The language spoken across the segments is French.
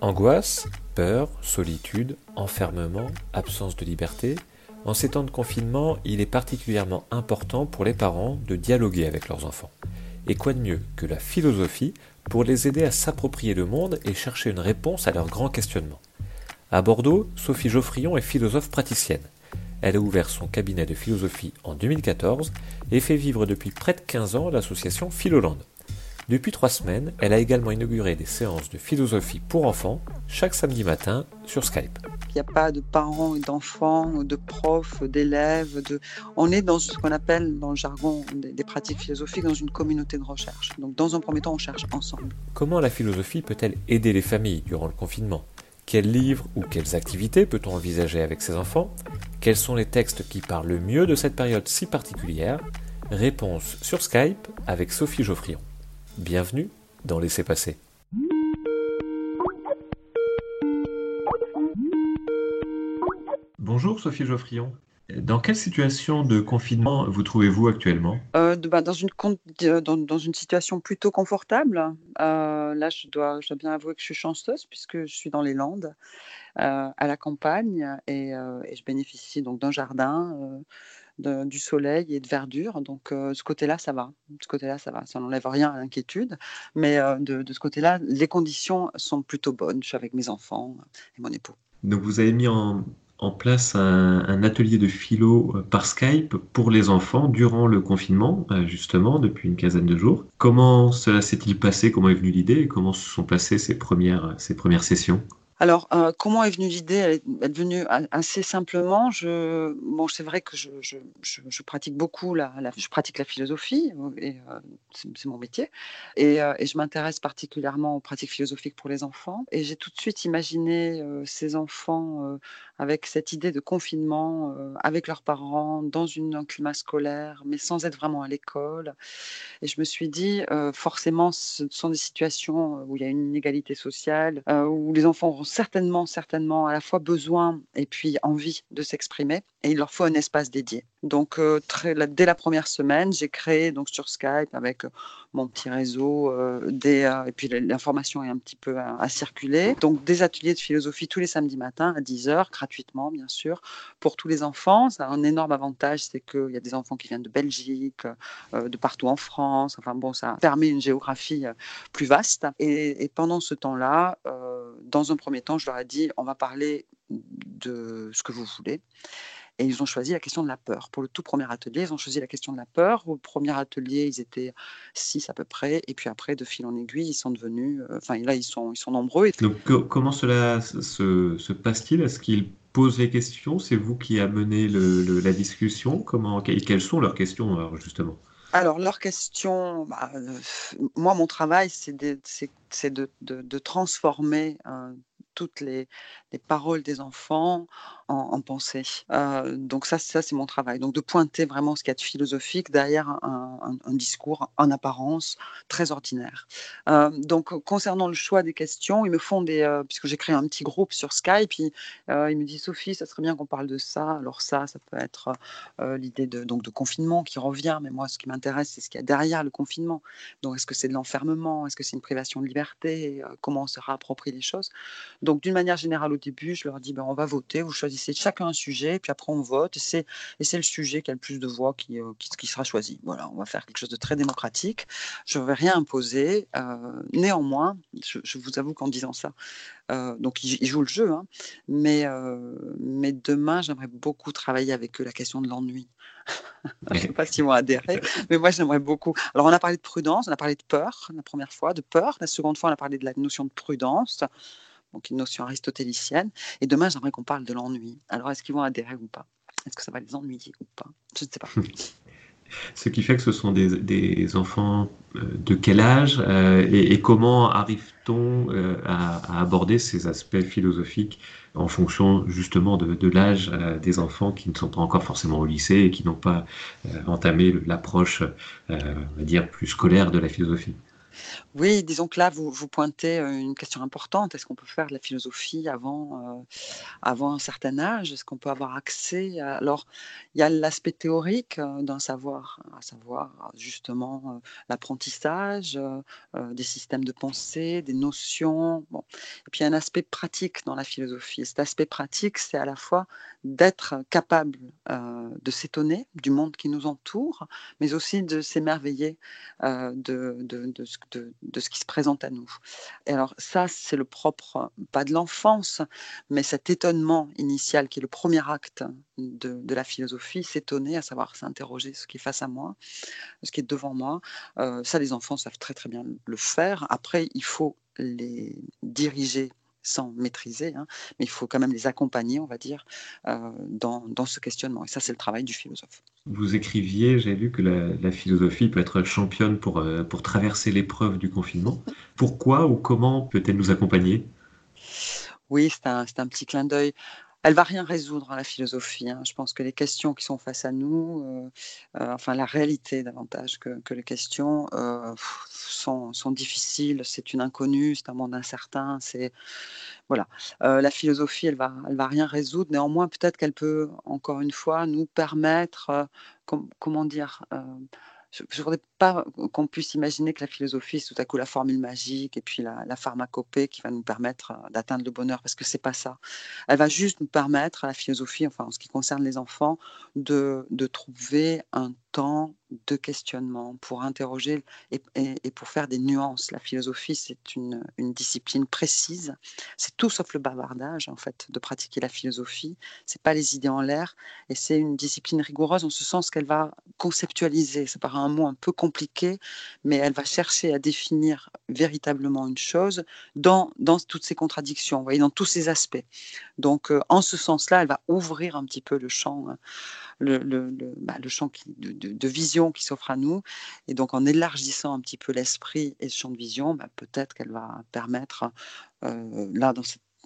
Angoisse, peur, solitude, enfermement, absence de liberté. En ces temps de confinement, il est particulièrement important pour les parents de dialoguer avec leurs enfants. Et quoi de mieux que la philosophie pour les aider à s'approprier le monde et chercher une réponse à leurs grands questionnements. À Bordeaux, Sophie Geoffrion est philosophe praticienne. Elle a ouvert son cabinet de philosophie en 2014 et fait vivre depuis près de 15 ans l'association Philoland. Depuis trois semaines, elle a également inauguré des séances de philosophie pour enfants chaque samedi matin sur Skype. Il n'y a pas de parents et d'enfants, de profs, d'élèves. De... On est dans ce qu'on appelle, dans le jargon des, pratiques philosophiques, dans une communauté de recherche. Donc, dans un premier temps, on cherche ensemble. Comment la philosophie peut-elle aider les familles durant le confinement? Quels livres ou quelles activités peut-on envisager avec ses enfants? Quels sont les textes qui parlent le mieux de cette période si particulière? Réponse sur Skype avec Sophie Geoffrion. Bienvenue dans Laissez passer. Bonjour Sophie Geoffrion. Dans quelle situation de confinement vous trouvez-vous actuellement? Euh, bah, dans, une, dans, une situation plutôt confortable. Euh, là, je dois, je dois bien avouer que je suis chanceuse puisque je suis dans les Landes, euh, à la campagne, et, et, je bénéficie donc d'un jardin du soleil et de verdure. Donc, euh, ce côté-là, ça va. Ce côté-là, ça va. Ça n'enlève rien à l'inquiétude. Mais euh, de, ce côté-là, les conditions sont plutôt bonnes. Je suis avec mes enfants et mon époux. Donc, vous avez mis en, place un, atelier de philo euh, par Skype pour les enfants durant le confinement, justement, depuis une quinzaine de jours. Comment cela s'est-il passé? Comment est venue l'idée? Et comment se sont passées ces premières, ces premières sessions? Alors, euh, comment est venue l'idée? Elle, est venue assez simplement. Je, bon, c'est vrai que je, pratique beaucoup la, je pratique la philosophie et euh, c'est mon métier. Euh, et je m'intéresse particulièrement aux pratiques philosophiques pour les enfants. Et j'ai tout de suite imaginé ces enfants avec cette idée de confinement, avec leurs parents, dans une, un climat scolaire, mais sans être vraiment à l'école. Et je me suis dit, forcément, ce sont des situations où il y a une inégalité sociale, où les enfants auront certainement, certainement à la fois besoin et puis envie de s'exprimer. Et il leur faut un espace dédié. Donc, euh, dès la première semaine, j'ai créé donc sur Skype avec euh, mon petit réseau euh, et puis l'information est un petit peu à, circuler. Donc, des ateliers de philosophie tous les samedis matins à 10h, gratuitement, bien sûr, pour tous les enfants. Ça a un énorme avantage, c'est qu'il y a des enfants qui viennent de Belgique, de partout en France. Enfin, bon, ça permet une géographie plus vaste. Et pendant ce temps-là, dans un premier temps, je leur ai dit, on va parler de ce que vous voulez. Et ils ont choisi la question de la peur. Pour le tout premier atelier, ils ont choisi la question de la peur. Au premier atelier, ils étaient six à peu près. Et puis après, de fil en aiguille, ils sont devenus. Euh, enfin, là, ils sont, ils sont nombreux. Donc, comment cela se, se passe-t-il? Est-ce qu'ils posent les questions? C'est vous qui amenez le, la discussion? Comment, Quelles sont leurs questions, alors, justement? Alors, leurs questions, bah, euh, moi, mon travail, c'est de, de, de, transformer euh, toutes les, les, paroles des enfants en, pensée. Euh, donc ça, ça c'est mon travail. Donc de pointer vraiment ce qu'il y a de philosophique derrière un, discours en apparence très ordinaire. Euh, donc concernant le choix des questions, ils me font des, euh, puisque j'ai créé un petit groupe sur Skype, puis ils me disent Sophie, ça serait bien qu'on parle de ça. Alors ça, ça peut être l'idée de donc de confinement qui revient, mais moi ce qui m'intéresse c'est ce qu'il y a derrière le confinement. Donc est-ce que c'est de l'enfermement, est-ce que c'est une privation de liberté, comment on se réapproprie les choses? Donc d'une manière générale au début, je leur dis ben, on va voter, vous choisissez c'est chacun un sujet, puis après on vote, et c'est, et c'est le sujet qui a le plus de voix qui, euh, qui, sera choisi. Voilà, on va faire quelque chose de très démocratique. Je ne vais rien imposer. Euh, néanmoins, je, vous avoue qu'en disant ça, euh, donc ils, jouent le jeu, hein, mais, mais demain, j'aimerais beaucoup travailler avec eux la question de l'ennui. je ne sais pas s'ils vont adhérer, mais moi j'aimerais beaucoup. Alors on a parlé de prudence, on a parlé de peur la première fois, de peur. La seconde fois, on a parlé de la notion de prudence donc une notion aristotélicienne. Et demain, j'aimerais qu'on parle de l'ennui. Alors, est-ce qu'ils vont adhérer ou pas? Est-ce que ça va les ennuyer ou pas? Je ne sais pas. Ce qui fait que ce sont des, enfants euh, de quel âge euh, et, comment arrive-t-on euh, à, aborder ces aspects philosophiques en fonction justement de, l'âge des enfants qui ne sont pas encore forcément au lycée et qui n'ont pas entamé l'approche, on va dire, plus scolaire de la philosophie? Oui, disons que là, vous, vous pointez une question importante. Est-ce qu'on peut faire de la philosophie avant, avant un certain âge? Est-ce qu'on peut avoir accès Alors, il y a l'aspect théorique d'un savoir, à savoir justement l'apprentissage, des systèmes de pensée, des notions. Bon. Et puis, il y a un aspect pratique dans la philosophie. Et cet aspect pratique, c'est à la fois d'être capable de s'étonner du monde qui nous entoure, mais aussi de s'émerveiller de, de, de, de, ce qui se présente à nous. Et alors ça, c'est le propre, pas de l'enfance, mais cet étonnement initial qui est le premier acte de, la philosophie, s'étonner, à savoir s'interroger ce qui est face à moi, ce qui est devant moi. Euh, ça, les enfants savent très très bien le faire. Après, il faut les diriger sans maîtriser, hein, mais il faut quand même les accompagner, on va dire, euh, dans, dans, ce questionnement. Et ça, c'est le travail du philosophe. Vous écriviez, j'ai lu que la, philosophie peut être championne pour, euh, pour traverser l'épreuve du confinement. Pourquoi ou comment peut-elle nous accompagner? Oui, c'est un, un, petit clin d'œil elle va rien résoudre à la philosophie. Hein. Je pense que les questions qui sont face à nous, euh, euh, enfin la réalité davantage que, les questions, euh, sont, difficiles. C'est une inconnue, c'est un monde incertain. C'est voilà. la philosophie, elle va, elle va rien résoudre. Néanmoins, peut-être qu'elle peut encore une fois nous permettre, comment dire je ne voudrais pas qu'on puisse imaginer que la philosophie, c'est tout à coup la formule magique et puis la, pharmacopée qui va nous permettre euh, d'atteindre le bonheur, parce que c'est pas ça. Elle va juste nous permettre, la philosophie, enfin en ce qui concerne les enfants, de, de trouver un temps de questionnement pour interroger et, pour faire des nuances. La philosophie, c'est une, discipline précise. C'est tout sauf le bavardage, en fait, de pratiquer la philosophie. C'est pas les idées en l'air et c'est une discipline rigoureuse en ce sens qu'elle va conceptualiser. Ça paraît un mot un peu compliqué, mais elle va chercher à définir véritablement une chose dans, dans toutes ses contradictions, vous voyez, dans tous ses aspects. Donc, euh, en ce sens-là, elle va ouvrir un petit peu le champ, hein, bah, le champ de, vision qui s'offre à nous. Et donc, en élargissant un petit peu l'esprit et ce champ de vision, bah, peut-être qu'elle va permettre, euh, là,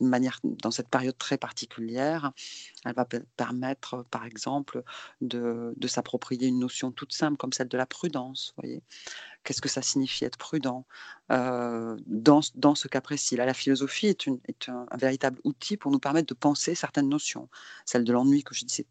dans cette période très particulière, elle va permettre, par exemple, de, s'approprier une notion toute simple comme celle de la prudence. Voyez, qu'est-ce que ça signifie être prudent? Euh, dans, ce cas précis la philosophie est un, un, véritable outil pour nous permettre de penser certaines notions. Celle de l'ennui que je disais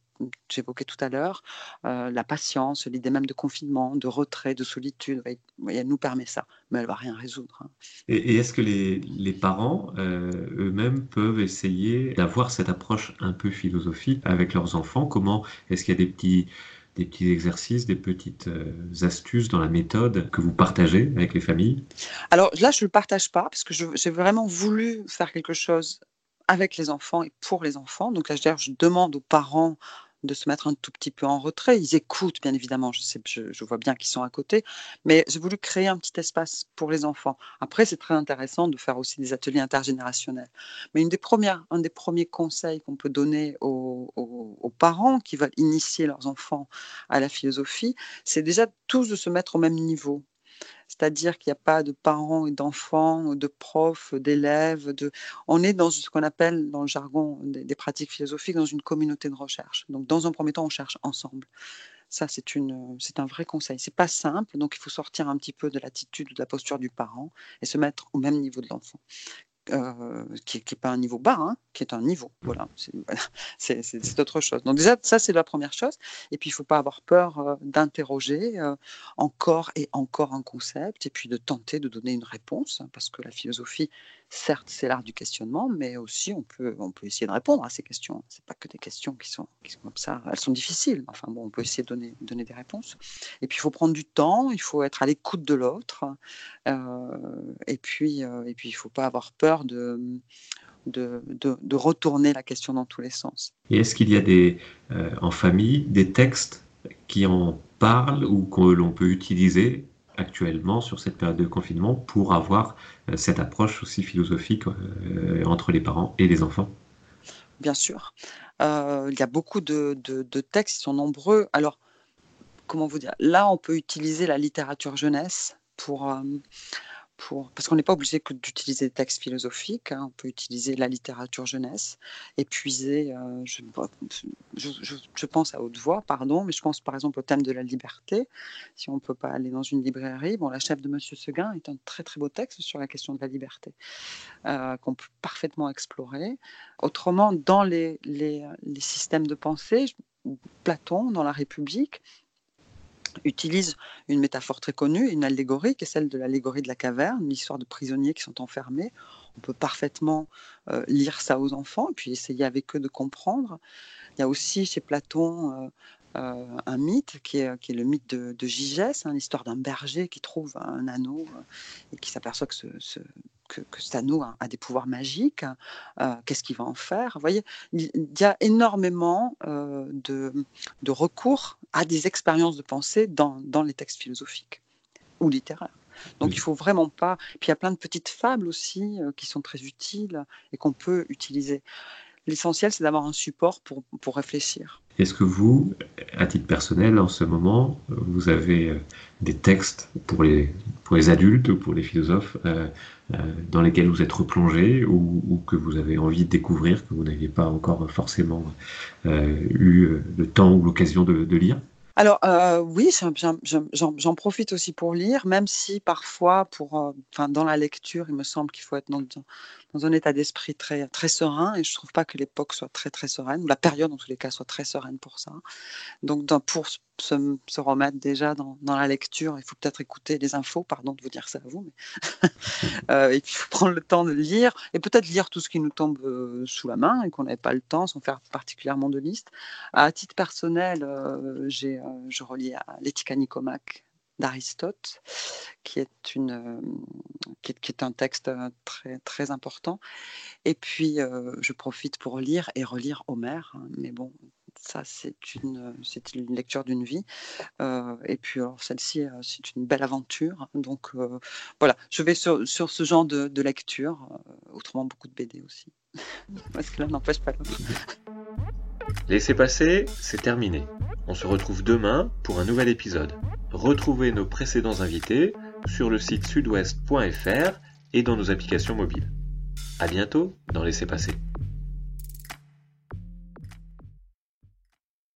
j'évoquais tout à l'heure, euh, la patience, l'idée même de confinement, de retrait, de solitude, elle nous permet ça, mais elle ne va rien résoudre. Hein. Et, est-ce que les, les parents euh, eux-mêmes peuvent essayer d'avoir cette approche un peu philosophique avec leurs enfants? Comment est-ce qu'il y a des petits des petits exercices, des petites euh, astuces dans la méthode que vous partagez avec les familles? Alors là, je ne le partage pas parce que j'ai vraiment voulu faire quelque chose avec les enfants et pour les enfants. Donc là, je demande aux parents de se mettre un tout petit peu en retrait. Ils écoutent, bien évidemment, je, sais, je, vois bien qu'ils sont à côté, mais j'ai voulu créer un petit espace pour les enfants. Après, c'est très intéressant de faire aussi des ateliers intergénérationnels. Mais une des premières, un des premiers conseils qu'on peut donner aux, aux parents qui veulent initier leurs enfants à la philosophie, c'est déjà tous de se mettre au même niveau c'est-à-dire qu'il n'y a pas de parents et d'enfants, de profs, d'élèves. On est dans ce qu'on appelle, dans le jargon des, pratiques philosophiques, dans une communauté de recherche. Donc, dans un premier temps, on cherche ensemble. Ça, c'est, c'est un vrai conseil. C'est pas simple, donc il faut sortir un petit peu de l'attitude ou de la posture du parent et se mettre au même niveau de l'enfant. Euh, qui n'est pas un niveau bas, hein, qui est un niveau. Voilà, c'est autre chose. Donc déjà, ça c'est la première chose. Et puis il ne faut pas avoir peur euh, d'interroger euh, encore et encore un concept, et puis de tenter de donner une réponse, hein, parce que la philosophie, certes, c'est l'art du questionnement, mais aussi on peut, on peut essayer de répondre à ces questions. C'est pas que des questions qui sont, qui sont comme ça. Elles sont difficiles. Enfin bon, on peut essayer de donner, donner des réponses. Et puis il faut prendre du temps. Il faut être à l'écoute de l'autre. et puis, et puis il faut pas avoir peur de de, de, retourner la question dans tous les sens. Et est-ce qu'il y a des, euh, en famille des textes qui en parlent ou que l'on peut utiliser actuellement sur cette période de confinement pour avoir euh, cette approche aussi philosophique euh, entre les parents et les enfants? Bien sûr. il y a beaucoup de, de, textes, ils sont nombreux. Alors, comment vous dire? Là, on peut utiliser la littérature jeunesse pour parce qu'on n'est pas obligé d'utiliser des textes philosophiques, hein. on peut utiliser la littérature jeunesse, et puiser, euh, je, je, pense à haute voix, pardon, mais je pense par exemple au thème de la liberté. Si on ne peut pas aller dans une librairie, bon, la chef de Monsieur Seguin est un très très beau texte sur la question de la liberté, euh, qu'on peut parfaitement explorer. Autrement, dans les, les, les systèmes de pensée, Platon, dans la République, utilise une métaphore très connue, une allégorie, qui est celle de l'allégorie de la caverne, l'histoire de prisonniers qui sont enfermés. On peut parfaitement euh, lire ça aux enfants, et puis essayer avec eux de comprendre. Il y a aussi chez Platon euh, euh, un mythe qui est, le mythe de, de Gigès, hein, l'histoire d'un berger qui trouve un anneau et qui s'aperçoit que ce, que, que cet anneau a, des pouvoirs magiques, qu'est-ce qu'il va en faire Vous voyez, il y a énormément de, recours à des expériences de pensée dans, dans les textes philosophiques ou littéraires. Donc il faut vraiment pas. Puis il y a plein de petites fables aussi qui sont très utiles et qu'on peut utiliser. L'essentiel, c'est d'avoir un support pour, pour réfléchir. Est-ce que vous, à titre personnel, en ce moment, vous avez euh, des textes pour les, pour les adultes ou pour les philosophes euh, euh, dans lesquels vous êtes replongé ou, que vous avez envie de découvrir, que vous n'aviez pas encore forcément eu le temps ou l'occasion de lire? Alors oui, j'en profite aussi pour lire, même si parfois, pour, dans la lecture, il me semble qu'il faut être dans, dans un état d'esprit très, très serein et je ne trouve pas que l'époque soit très très sereine, ou la période en tous les cas soit très sereine pour ça. Donc pour se, remettre déjà dans, la lecture, il faut peut-être écouter les infos, pardon de vous dire ça à vous, mais euh, il faut prendre le temps de lire et peut-être lire tout ce qui nous tombe euh, sous la main et qu'on n'avait pas le temps sans faire particulièrement de liste. À titre personnel, euh, j'ai, je relis à L'éthique Nicomaque d'Aristote, qui est, qui est, un texte très, très important. Et puis, je profite pour lire et relire Homère. Hein, mais bon, ça, c'est une, c'est une lecture d'une vie. et puis, celle-ci, c'est une belle aventure. Donc, voilà, je vais sur, ce genre de, de lecture. autrement, beaucoup de BD aussi. Parce que là, n'empêche pas l'autre. Laissez passer, c'est terminé. On se retrouve demain pour un nouvel épisode. Retrouvez nos précédents invités sur le site sudouest.fr et dans nos applications mobiles. À bientôt dans Laissez passer.